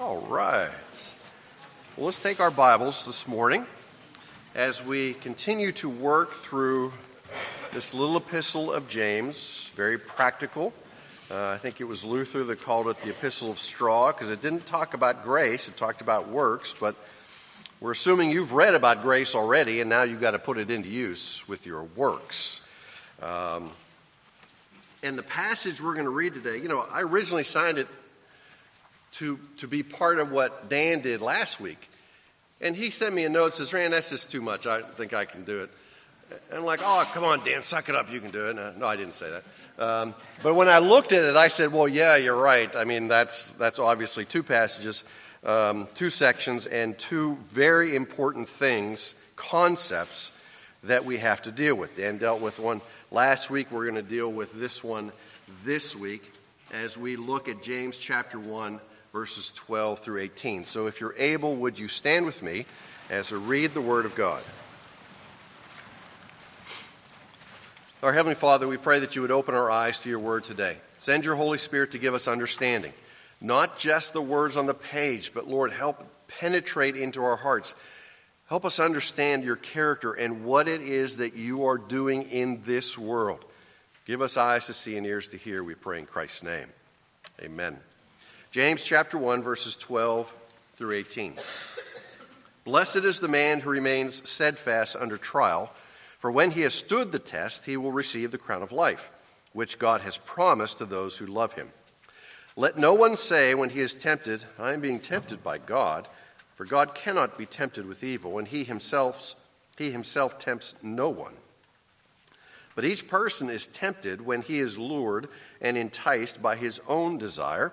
All right. Well, let's take our Bibles this morning as we continue to work through this little epistle of James, very practical. Uh, I think it was Luther that called it the epistle of straw because it didn't talk about grace, it talked about works, but we're assuming you've read about grace already and now you've got to put it into use with your works. Um, and the passage we're going to read today, you know, I originally signed it to, to be part of what Dan did last week. And he sent me a note says, Rand, that's just too much. I think I can do it. And I'm like, oh, come on, Dan, suck it up. You can do it. No, no I didn't say that. Um, but when I looked at it, I said, well, yeah, you're right. I mean, that's, that's obviously two passages, um, two sections, and two very important things, concepts that we have to deal with. Dan dealt with one last week. We're going to deal with this one this week as we look at James chapter 1 verses 12 through 18. So if you're able, would you stand with me as I read the Word of God? Our Heavenly Father, we pray that you would open our eyes to your Word today. Send your Holy Spirit to give us understanding, not just the words on the page, but Lord, help penetrate into our hearts. Help us understand your character and what it is that you are doing in this world. Give us eyes to see and ears to hear, we pray in Christ's name. Amen. James chapter 1, verses 12 through 18. Blessed is the man who remains steadfast under trial, for when he has stood the test, he will receive the crown of life, which God has promised to those who love him. Let no one say when he is tempted, I am being tempted by God, for God cannot be tempted with evil, and he himself, he himself tempts no one. But each person is tempted when he is lured and enticed by his own desire.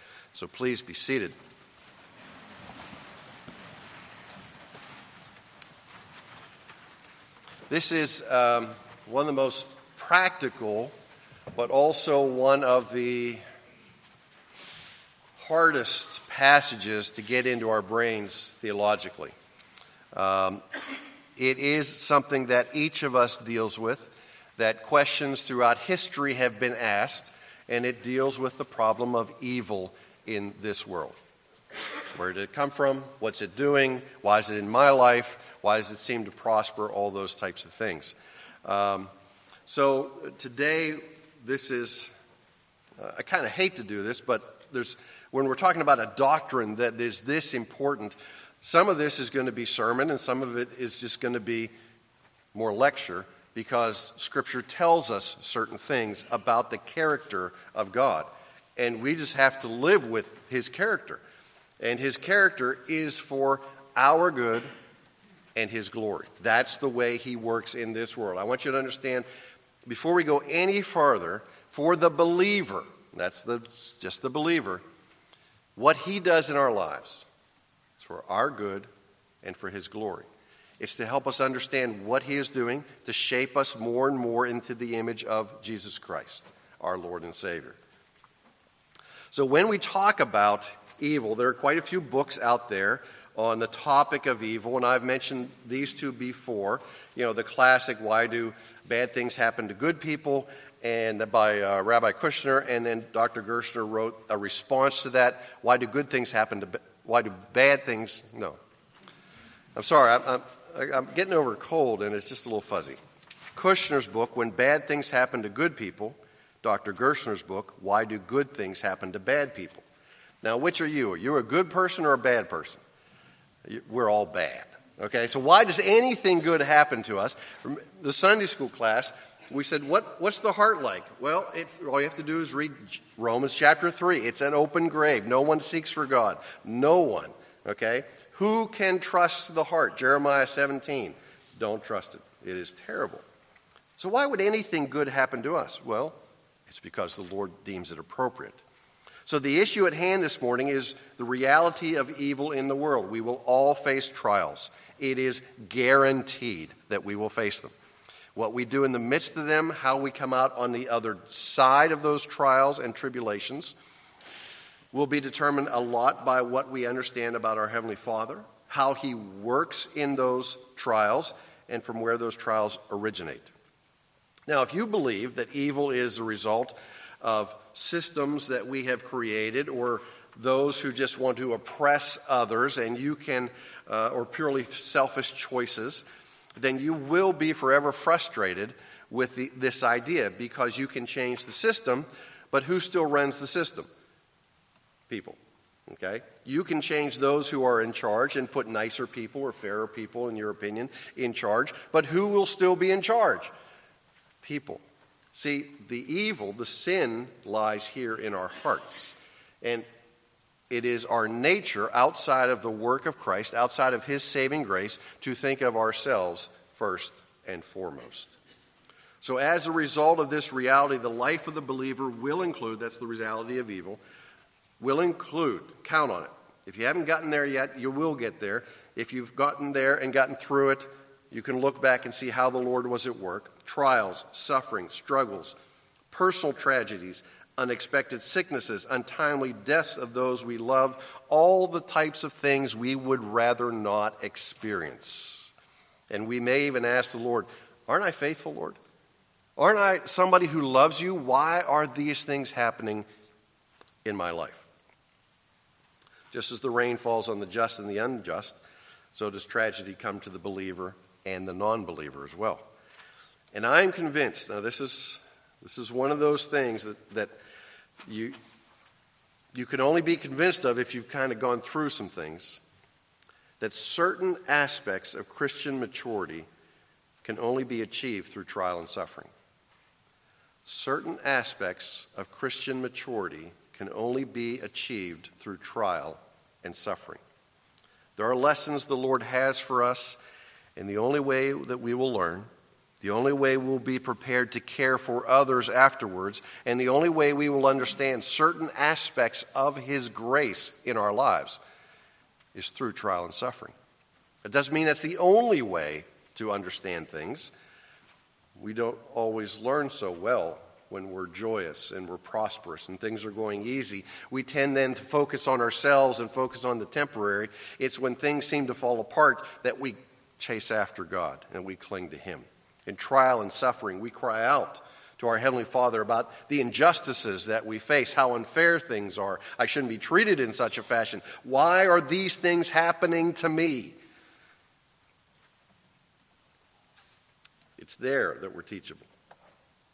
So please be seated. This is um, one of the most practical, but also one of the hardest passages to get into our brains theologically. Um, it is something that each of us deals with, that questions throughout history have been asked, and it deals with the problem of evil in this world. Where did it come from? What's it doing? Why is it in my life? Why does it seem to prosper? All those types of things. Um, so today, this is, uh, I kind of hate to do this, but there's, when we're talking about a doctrine that is this important, some of this is going to be sermon and some of it is just going to be more lecture because Scripture tells us certain things about the character of God and we just have to live with his character. And his character is for our good and his glory. That's the way he works in this world. I want you to understand before we go any further, for the believer, that's the, just the believer, what he does in our lives is for our good and for his glory. It's to help us understand what he is doing, to shape us more and more into the image of Jesus Christ, our Lord and Savior. So when we talk about evil, there are quite a few books out there on the topic of evil, and I've mentioned these two before. You know, the classic Why Do Bad Things Happen to Good People? and by uh, Rabbi Kushner, and then Dr. Gerstner wrote a response to that. Why do good things happen to? Why do bad things? No. I'm sorry. I'm, I'm, I'm getting over cold, and it's just a little fuzzy. Kushner's book, When Bad Things Happen to Good People, Dr. Gerstner's book, Why Do Good Things Happen to Bad People? Now, which are you? Are you a good person or a bad person? We're all bad. Okay, so why does anything good happen to us? The Sunday school class, we said, what, What's the heart like? Well, all you have to do is read Romans chapter 3. It's an open grave. No one seeks for God. No one. Okay? Who can trust the heart? Jeremiah 17. Don't trust it, it is terrible. So, why would anything good happen to us? Well, it's because the Lord deems it appropriate. So, the issue at hand this morning is the reality of evil in the world. We will all face trials. It is guaranteed that we will face them. What we do in the midst of them, how we come out on the other side of those trials and tribulations, will be determined a lot by what we understand about our Heavenly Father, how He works in those trials, and from where those trials originate. Now, if you believe that evil is a result of systems that we have created or those who just want to oppress others and you can, uh, or purely selfish choices, then you will be forever frustrated with the, this idea because you can change the system, but who still runs the system? People. Okay? You can change those who are in charge and put nicer people or fairer people, in your opinion, in charge, but who will still be in charge? People. See, the evil, the sin, lies here in our hearts. And it is our nature, outside of the work of Christ, outside of His saving grace, to think of ourselves first and foremost. So, as a result of this reality, the life of the believer will include that's the reality of evil will include, count on it. If you haven't gotten there yet, you will get there. If you've gotten there and gotten through it, you can look back and see how the Lord was at work. Trials, suffering, struggles, personal tragedies, unexpected sicknesses, untimely deaths of those we love, all the types of things we would rather not experience. And we may even ask the Lord, Aren't I faithful, Lord? Aren't I somebody who loves you? Why are these things happening in my life? Just as the rain falls on the just and the unjust, so does tragedy come to the believer and the non believer as well. And I'm convinced, now this is, this is one of those things that, that you, you can only be convinced of if you've kind of gone through some things, that certain aspects of Christian maturity can only be achieved through trial and suffering. Certain aspects of Christian maturity can only be achieved through trial and suffering. There are lessons the Lord has for us, and the only way that we will learn, the only way we'll be prepared to care for others afterwards, and the only way we will understand certain aspects of His grace in our lives is through trial and suffering. It doesn't mean that's the only way to understand things. We don't always learn so well when we're joyous and we're prosperous and things are going easy. We tend then to focus on ourselves and focus on the temporary. It's when things seem to fall apart that we chase after God and we cling to Him. In trial and suffering, we cry out to our Heavenly Father about the injustices that we face, how unfair things are. I shouldn't be treated in such a fashion. Why are these things happening to me? It's there that we're teachable.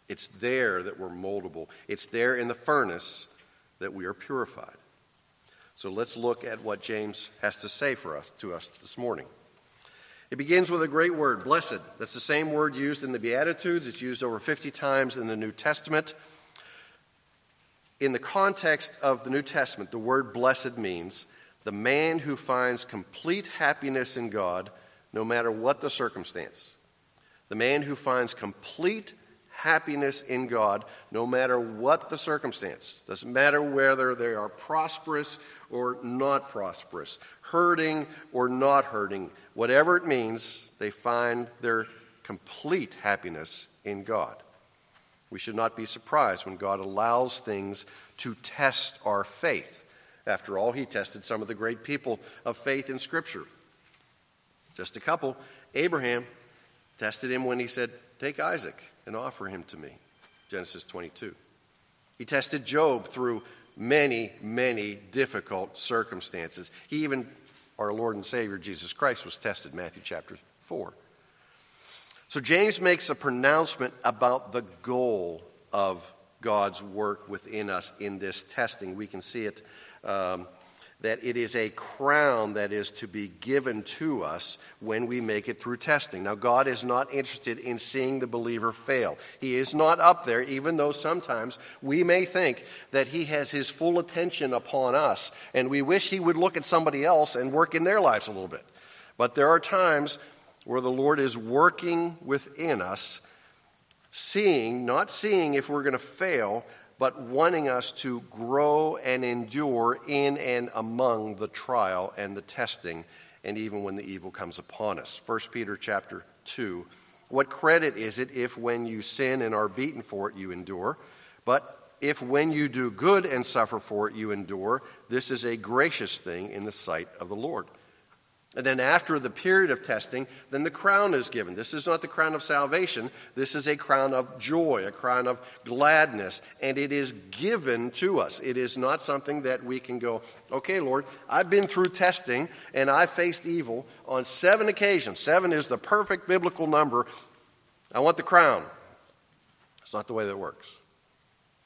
It's there that we're moldable. It's there in the furnace that we are purified. So let's look at what James has to say for us to us this morning. It begins with a great word, blessed. That's the same word used in the Beatitudes. It's used over 50 times in the New Testament. In the context of the New Testament, the word blessed means the man who finds complete happiness in God no matter what the circumstance. The man who finds complete happiness in God no matter what the circumstance. Doesn't matter whether they are prosperous or not prosperous, hurting or not hurting, whatever it means, they find their complete happiness in God. We should not be surprised when God allows things to test our faith. After all, He tested some of the great people of faith in Scripture. Just a couple. Abraham tested him when he said, Take Isaac and offer him to me. Genesis 22. He tested Job through many, many difficult circumstances. He even, our Lord and Savior Jesus Christ, was tested, Matthew chapter 4. So James makes a pronouncement about the goal of God's work within us in this testing. We can see it um, that it is a crown that is to be given to us when we make it through testing. Now, God is not interested in seeing the believer fail. He is not up there, even though sometimes we may think that He has His full attention upon us, and we wish He would look at somebody else and work in their lives a little bit. But there are times where the Lord is working within us, seeing, not seeing if we're going to fail, but wanting us to grow and endure in and among the trial and the testing, and even when the evil comes upon us. 1 Peter chapter 2. What credit is it if when you sin and are beaten for it you endure? But if when you do good and suffer for it you endure, this is a gracious thing in the sight of the Lord. And then after the period of testing, then the crown is given. This is not the crown of salvation. This is a crown of joy, a crown of gladness, and it is given to us. It is not something that we can go, okay, Lord, I've been through testing and I faced evil on seven occasions. Seven is the perfect biblical number. I want the crown. It's not the way that works.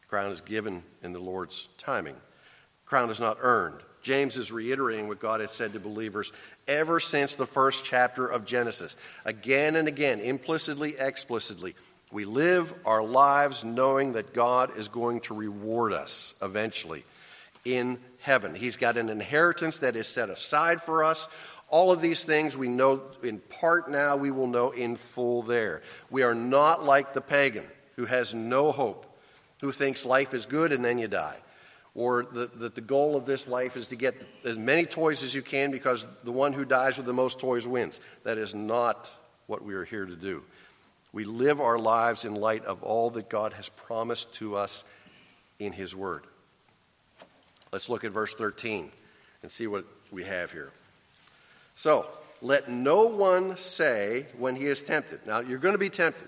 The crown is given in the Lord's timing. The crown is not earned. James is reiterating what God has said to believers ever since the first chapter of Genesis. Again and again, implicitly, explicitly, we live our lives knowing that God is going to reward us eventually in heaven. He's got an inheritance that is set aside for us. All of these things we know in part now, we will know in full there. We are not like the pagan who has no hope, who thinks life is good and then you die or that the, the goal of this life is to get as many toys as you can because the one who dies with the most toys wins. That is not what we are here to do. We live our lives in light of all that God has promised to us in His Word. Let's look at verse 13 and see what we have here. So, let no one say when he is tempted. Now, you're going to be tempted.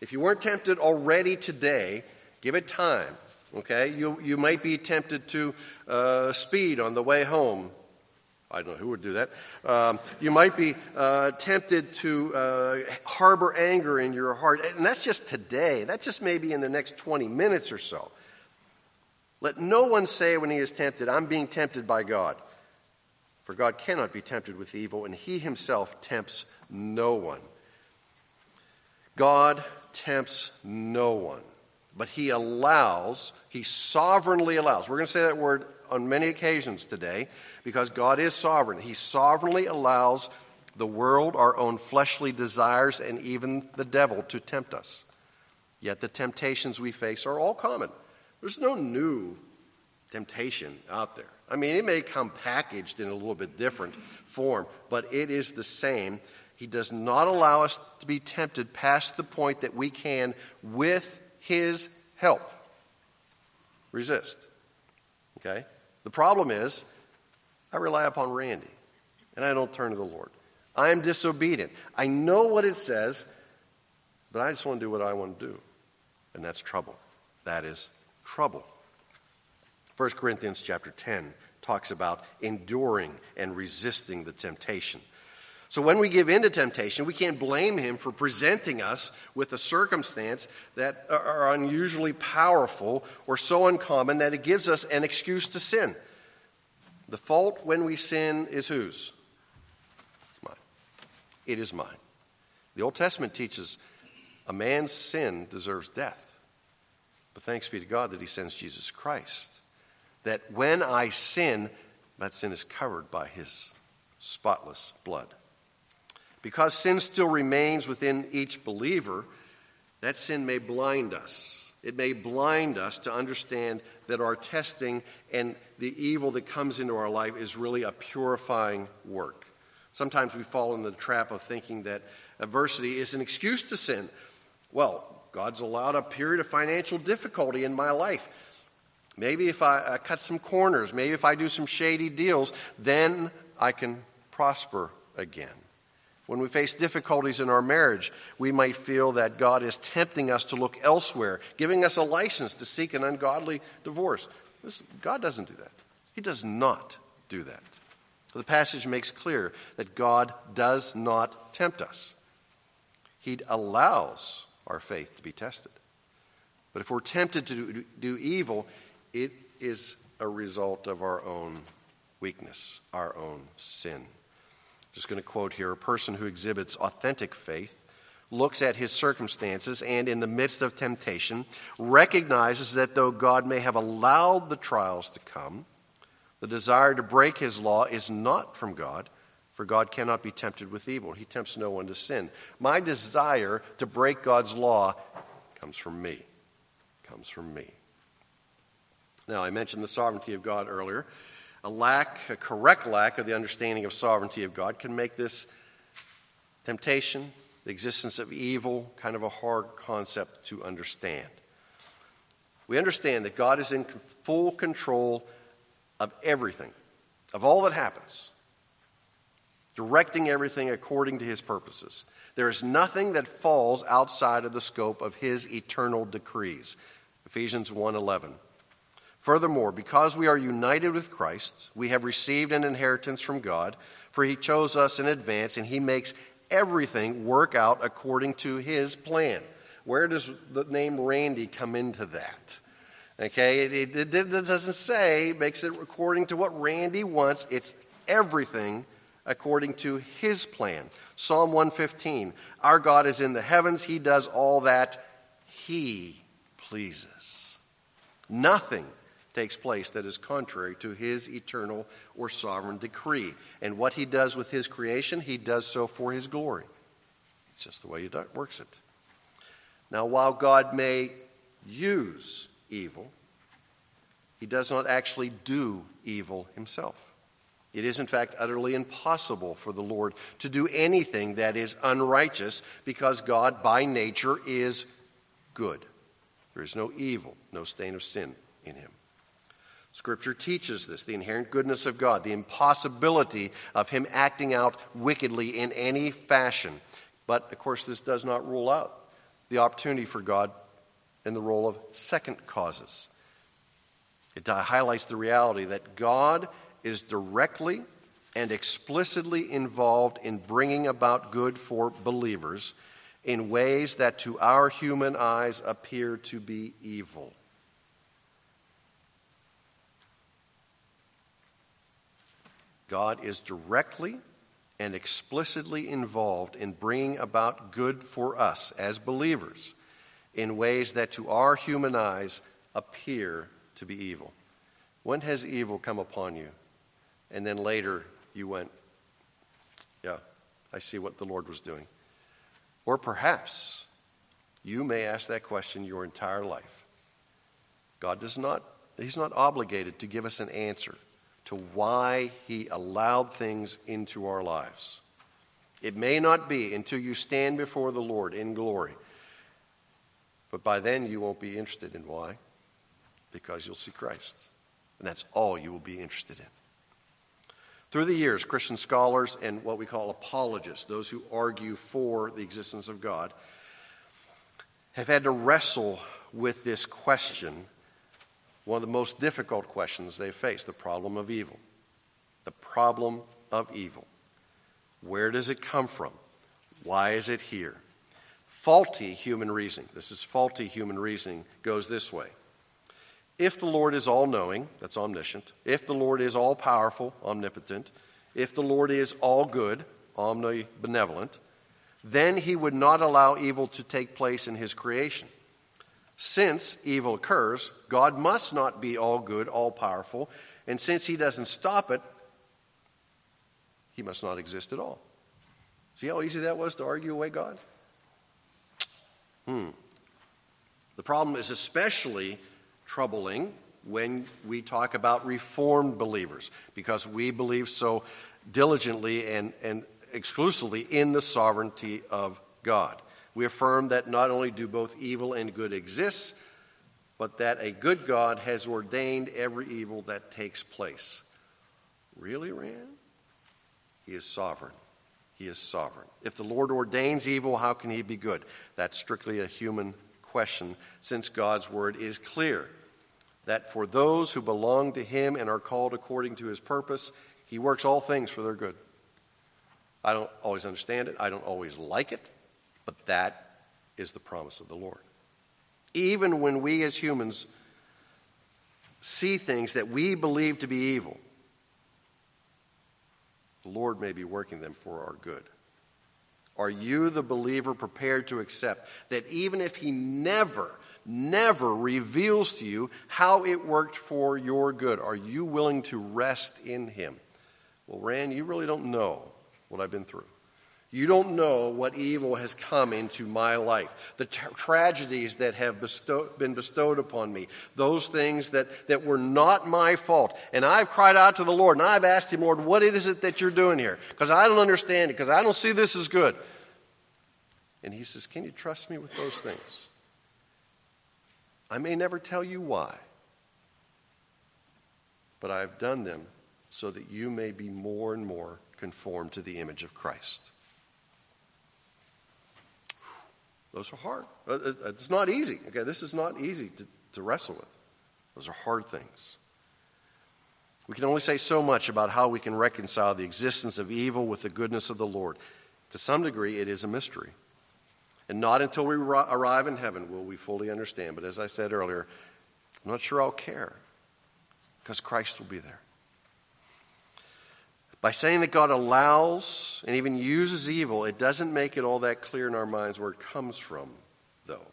If you weren't tempted already today, give it time. Okay? You, you might be tempted to uh, speed on the way home. I don't know who would do that. Um, you might be uh, tempted to uh, harbor anger in your heart. And that's just today. That's just maybe in the next 20 minutes or so. Let no one say when he is tempted, I'm being tempted by God. For God cannot be tempted with evil, and he himself tempts no one. God tempts no one but he allows, he sovereignly allows. We're going to say that word on many occasions today because God is sovereign. He sovereignly allows the world, our own fleshly desires, and even the devil to tempt us. Yet the temptations we face are all common. There's no new temptation out there. I mean, it may come packaged in a little bit different form, but it is the same. He does not allow us to be tempted past the point that we can, with his help. Resist. Okay? The problem is, I rely upon Randy, and I don't turn to the Lord. I am disobedient. I know what it says, but I just want to do what I want to do. And that's trouble. That is trouble. 1 Corinthians chapter 10 talks about enduring and resisting the temptation. So when we give in to temptation, we can't blame him for presenting us with a circumstance that are unusually powerful or so uncommon that it gives us an excuse to sin. The fault when we sin is whose? It's mine. It is mine. The Old Testament teaches a man's sin deserves death. But thanks be to God that he sends Jesus Christ. That when I sin, that sin is covered by his spotless blood. Because sin still remains within each believer, that sin may blind us. It may blind us to understand that our testing and the evil that comes into our life is really a purifying work. Sometimes we fall in the trap of thinking that adversity is an excuse to sin. Well, God's allowed a period of financial difficulty in my life. Maybe if I, I cut some corners, maybe if I do some shady deals, then I can prosper again. When we face difficulties in our marriage, we might feel that God is tempting us to look elsewhere, giving us a license to seek an ungodly divorce. This, God doesn't do that. He does not do that. The passage makes clear that God does not tempt us, He allows our faith to be tested. But if we're tempted to do, do evil, it is a result of our own weakness, our own sin just going to quote here a person who exhibits authentic faith looks at his circumstances and, in the midst of temptation, recognizes that though God may have allowed the trials to come, the desire to break his law is not from God, for God cannot be tempted with evil. He tempts no one to sin. My desire to break God's law comes from me. Comes from me. Now, I mentioned the sovereignty of God earlier. A lack, a correct lack of the understanding of sovereignty of God can make this temptation, the existence of evil, kind of a hard concept to understand. We understand that God is in full control of everything, of all that happens, directing everything according to his purposes. There is nothing that falls outside of the scope of his eternal decrees. Ephesians 1:11. Furthermore, because we are united with Christ, we have received an inheritance from God, for he chose us in advance and he makes everything work out according to his plan. Where does the name Randy come into that? Okay, it, it, it doesn't say, makes it according to what Randy wants. It's everything according to his plan. Psalm 115 Our God is in the heavens, he does all that he pleases. Nothing takes place that is contrary to his eternal or sovereign decree. And what he does with his creation, he does so for his glory. It's just the way he works it. Now, while God may use evil, he does not actually do evil himself. It is, in fact, utterly impossible for the Lord to do anything that is unrighteous because God, by nature, is good. There is no evil, no stain of sin in him. Scripture teaches this the inherent goodness of God, the impossibility of Him acting out wickedly in any fashion. But, of course, this does not rule out the opportunity for God in the role of second causes. It highlights the reality that God is directly and explicitly involved in bringing about good for believers in ways that to our human eyes appear to be evil. God is directly and explicitly involved in bringing about good for us as believers in ways that to our human eyes appear to be evil. When has evil come upon you? And then later you went, Yeah, I see what the Lord was doing. Or perhaps you may ask that question your entire life. God does not, He's not obligated to give us an answer to why He allowed things into our lives. It may not be until you stand before the Lord in glory, but by then you won't be interested in why, because you'll see Christ. And that's all you will be interested in. Through the years, Christian scholars and what we call apologists, those who argue for the existence of God, have had to wrestle with this question one of the most difficult questions they face the problem of evil. The problem of evil. Where does it come from? Why is it here? Faulty human reasoning, this is faulty human reasoning, goes this way. If the Lord is all knowing, that's omniscient, if the Lord is all powerful, omnipotent, if the Lord is all good, omnibenevolent, then he would not allow evil to take place in his creation. Since evil occurs, God must not be all good, all powerful, and since He doesn't stop it, He must not exist at all. See how easy that was to argue away God? Hmm. The problem is especially troubling when we talk about reformed believers because we believe so diligently and, and exclusively in the sovereignty of God. We affirm that not only do both evil and good exist, but that a good God has ordained every evil that takes place. Really, Rand? He is sovereign. He is sovereign. If the Lord ordains evil, how can he be good? That's strictly a human question, since God's word is clear that for those who belong to him and are called according to his purpose, he works all things for their good. I don't always understand it, I don't always like it, but that is the promise of the Lord. Even when we as humans see things that we believe to be evil, the Lord may be working them for our good. Are you, the believer, prepared to accept that even if He never, never reveals to you how it worked for your good, are you willing to rest in Him? Well, Rand, you really don't know what I've been through. You don't know what evil has come into my life, the tra- tragedies that have bestow- been bestowed upon me, those things that, that were not my fault. And I've cried out to the Lord and I've asked Him, Lord, what is it that you're doing here? Because I don't understand it, because I don't see this as good. And He says, Can you trust me with those things? I may never tell you why, but I've done them so that you may be more and more conformed to the image of Christ. Those are hard. Uh, uh, it's not easy. Okay, this is not easy to, to wrestle with. Those are hard things. We can only say so much about how we can reconcile the existence of evil with the goodness of the Lord. To some degree, it is a mystery. And not until we arrive in heaven will we fully understand. But as I said earlier, I'm not sure I'll care because Christ will be there. By saying that God allows and even uses evil, it doesn't make it all that clear in our minds where it comes from, though.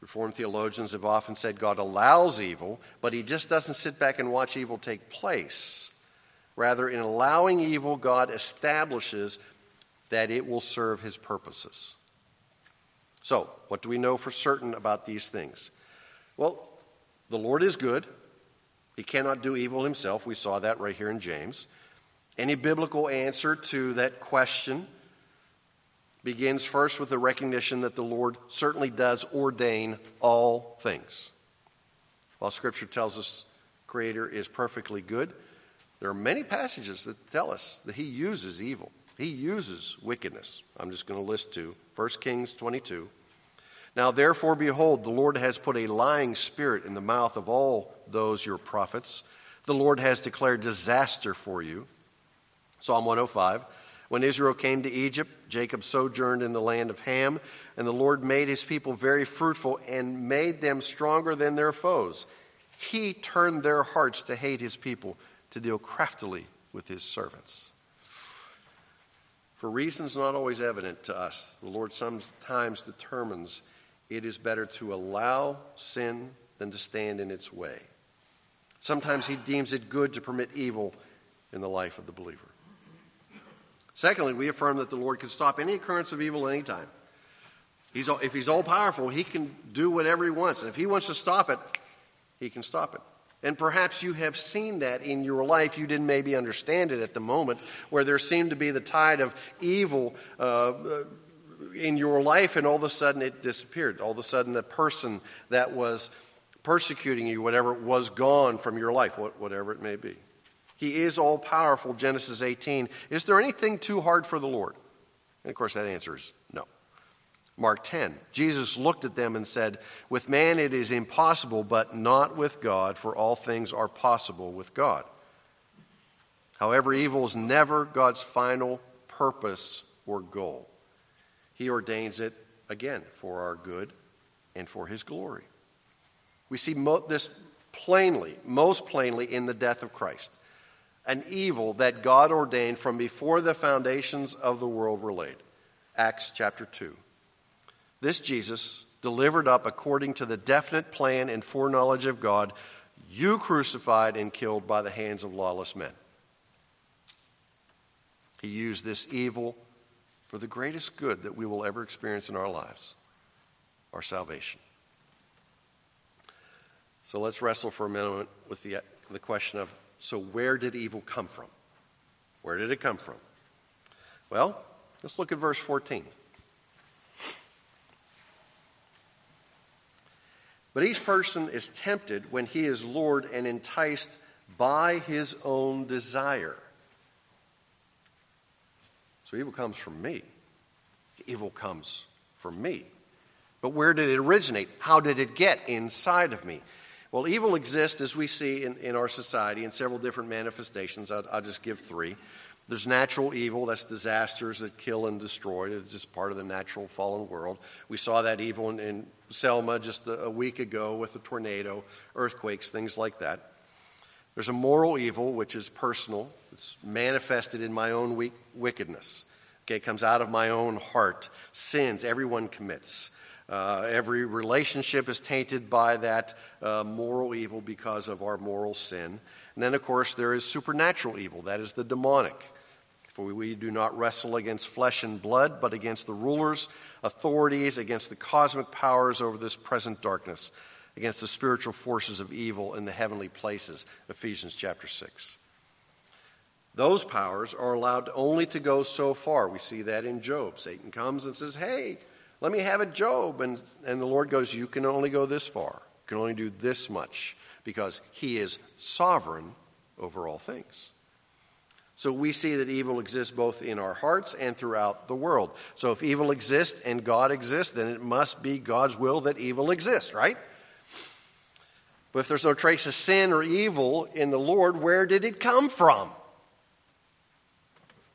Reformed theologians have often said God allows evil, but he just doesn't sit back and watch evil take place. Rather, in allowing evil, God establishes that it will serve his purposes. So, what do we know for certain about these things? Well, the Lord is good. He cannot do evil himself. We saw that right here in James. Any biblical answer to that question begins first with the recognition that the Lord certainly does ordain all things. While Scripture tells us Creator is perfectly good, there are many passages that tell us that He uses evil. He uses wickedness. I'm just going to list two. 1 Kings 22. Now, therefore, behold, the Lord has put a lying spirit in the mouth of all those your prophets. The Lord has declared disaster for you. Psalm 105. When Israel came to Egypt, Jacob sojourned in the land of Ham, and the Lord made his people very fruitful and made them stronger than their foes. He turned their hearts to hate his people, to deal craftily with his servants. For reasons not always evident to us, the Lord sometimes determines it is better to allow sin than to stand in its way. Sometimes he deems it good to permit evil in the life of the believer. Secondly, we affirm that the Lord can stop any occurrence of evil anytime. He's, if he's all powerful, he can do whatever he wants. And if he wants to stop it, he can stop it. And perhaps you have seen that in your life. You didn't maybe understand it at the moment, where there seemed to be the tide of evil uh, in your life, and all of a sudden it disappeared. All of a sudden, the person that was persecuting you, whatever, was gone from your life, whatever it may be. He is all powerful, Genesis 18. Is there anything too hard for the Lord? And of course, that answer is no. Mark 10. Jesus looked at them and said, With man it is impossible, but not with God, for all things are possible with God. However, evil is never God's final purpose or goal. He ordains it, again, for our good and for his glory. We see mo- this plainly, most plainly, in the death of Christ an evil that God ordained from before the foundations of the world were laid. Acts chapter 2. This Jesus, delivered up according to the definite plan and foreknowledge of God, you crucified and killed by the hands of lawless men. He used this evil for the greatest good that we will ever experience in our lives our salvation. So let's wrestle for a moment with the, the question of so, where did evil come from? Where did it come from? Well, let's look at verse 14. But each person is tempted when he is lured and enticed by his own desire. So evil comes from me. Evil comes from me. But where did it originate? How did it get inside of me? Well, evil exists as we see in, in our society in several different manifestations. I'll, I'll just give three. There's natural evil, that's disasters that kill and destroy. It's just part of the natural fallen world. We saw that evil in, in Selma just a, a, week ago with a tornado, earthquakes, things like that. There's a moral evil, which is personal, it's manifested in my own weak, wickedness. Okay, it comes out of my own heart. Sins everyone commits. Uh, every relationship is tainted by that uh, moral evil because of our moral sin. And then, of course, there is supernatural evil, that is the demonic. For we do not wrestle against flesh and blood, but against the rulers, authorities, against the cosmic powers over this present darkness, against the spiritual forces of evil in the heavenly places. Ephesians chapter 6. Those powers are allowed only to go so far. We see that in Job. Satan comes and says, Hey, let me have it, Job. And, and the Lord goes, You can only go this far. You can only do this much because he is sovereign over all things. So we see that evil exists both in our hearts and throughout the world. So if evil exists and God exists, then it must be God's will that evil exists, right? But if there's no trace of sin or evil in the Lord, where did it come from?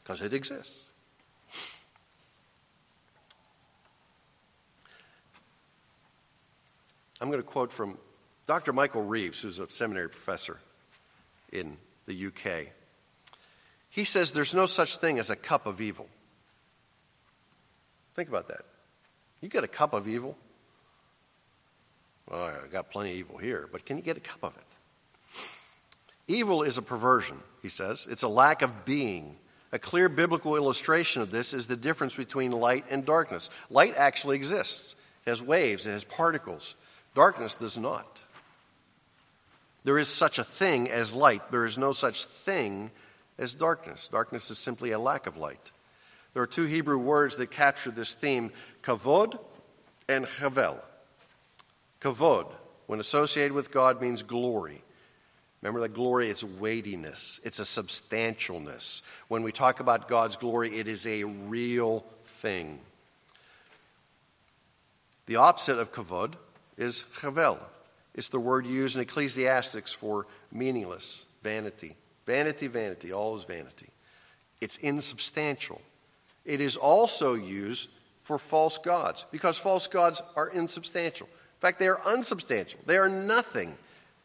Because it exists. I'm going to quote from Dr. Michael Reeves, who's a seminary professor in the UK. He says there's no such thing as a cup of evil. Think about that. You get a cup of evil? Well, I got plenty of evil here, but can you get a cup of it? Evil is a perversion, he says. It's a lack of being. A clear biblical illustration of this is the difference between light and darkness. Light actually exists, it has waves, it has particles. Darkness does not. There is such a thing as light, there is no such thing as darkness. Darkness is simply a lack of light. There are two Hebrew words that capture this theme kavod and havel. Kavod, when associated with God, means glory. Remember that glory is weightiness, it's a substantialness. When we talk about God's glory, it is a real thing. The opposite of kavod is havel. It's the word used in Ecclesiastics for meaningless, vanity. Vanity, vanity, all is vanity. It's insubstantial. It is also used for false gods because false gods are insubstantial. In fact, they are unsubstantial. They are nothing.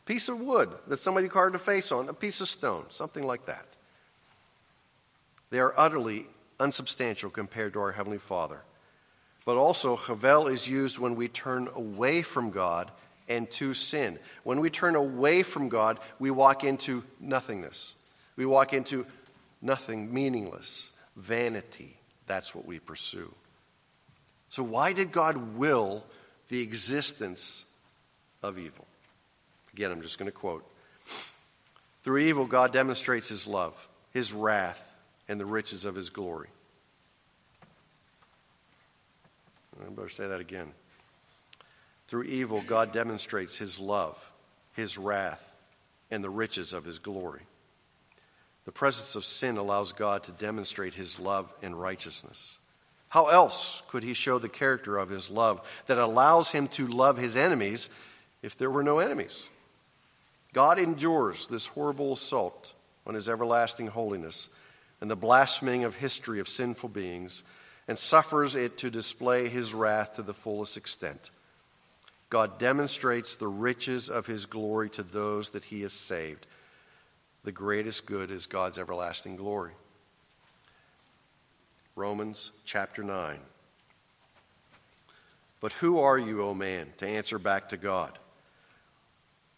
Piece of wood that somebody carved a face on, a piece of stone, something like that. They are utterly unsubstantial compared to our Heavenly Father. But also, Havel is used when we turn away from God and to sin. When we turn away from God, we walk into nothingness. We walk into nothing, meaningless, vanity. That's what we pursue. So, why did God will the existence of evil? Again, I'm just going to quote. Through evil, God demonstrates his love, his wrath, and the riches of his glory. I better say that again. Through evil, God demonstrates his love, his wrath, and the riches of his glory. The presence of sin allows God to demonstrate his love and righteousness. How else could he show the character of his love that allows him to love his enemies if there were no enemies? God endures this horrible assault on his everlasting holiness and the blaspheming of history of sinful beings and suffers it to display his wrath to the fullest extent. God demonstrates the riches of his glory to those that he has saved. The greatest good is God's everlasting glory. Romans chapter 9. But who are you, O man, to answer back to God?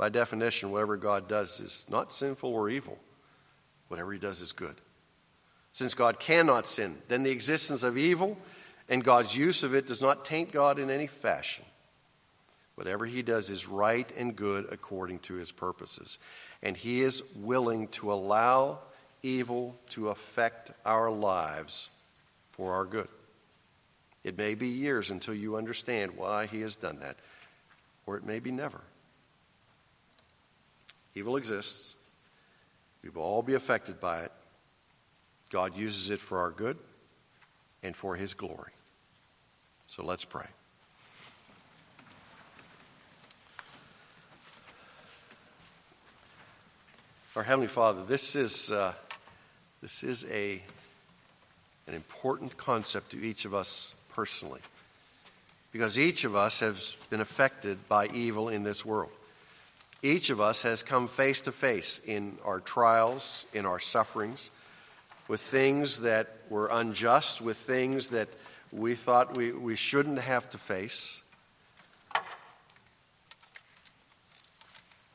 By definition, whatever God does is not sinful or evil. Whatever he does is good. Since God cannot sin, then the existence of evil and God's use of it does not taint God in any fashion. Whatever he does is right and good according to his purposes. And he is willing to allow evil to affect our lives for our good. It may be years until you understand why he has done that, or it may be never. Evil exists. We will all be affected by it. God uses it for our good and for his glory. So let's pray. Our Heavenly Father, this is, uh, this is a an important concept to each of us personally. Because each of us has been affected by evil in this world. Each of us has come face to face in our trials, in our sufferings, with things that were unjust, with things that we thought we, we shouldn't have to face.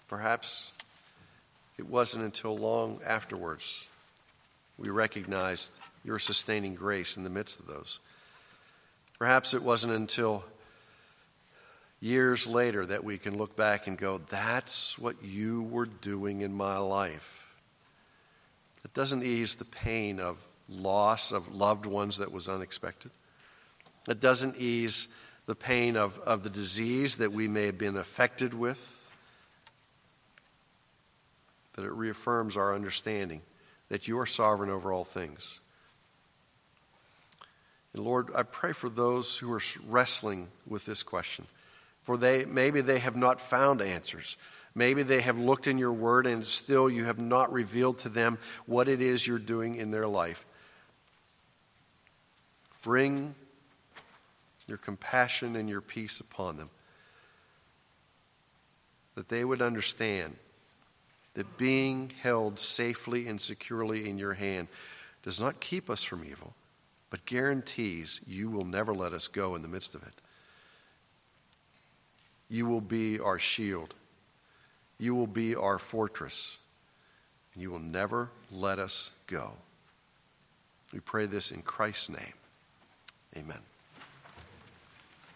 Perhaps it wasn't until long afterwards we recognized your sustaining grace in the midst of those. Perhaps it wasn't until years later that we can look back and go, that's what you were doing in my life. It doesn't ease the pain of loss of loved ones that was unexpected. It doesn't ease the pain of, of the disease that we may have been affected with. But it reaffirms our understanding that you are sovereign over all things. And Lord, I pray for those who are wrestling with this question. For they maybe they have not found answers. Maybe they have looked in your word and still you have not revealed to them what it is you're doing in their life. Bring your compassion and your peace upon them. That they would understand that being held safely and securely in your hand does not keep us from evil, but guarantees you will never let us go in the midst of it. You will be our shield. You will be our fortress. And you will never let us go. We pray this in Christ's name. Amen.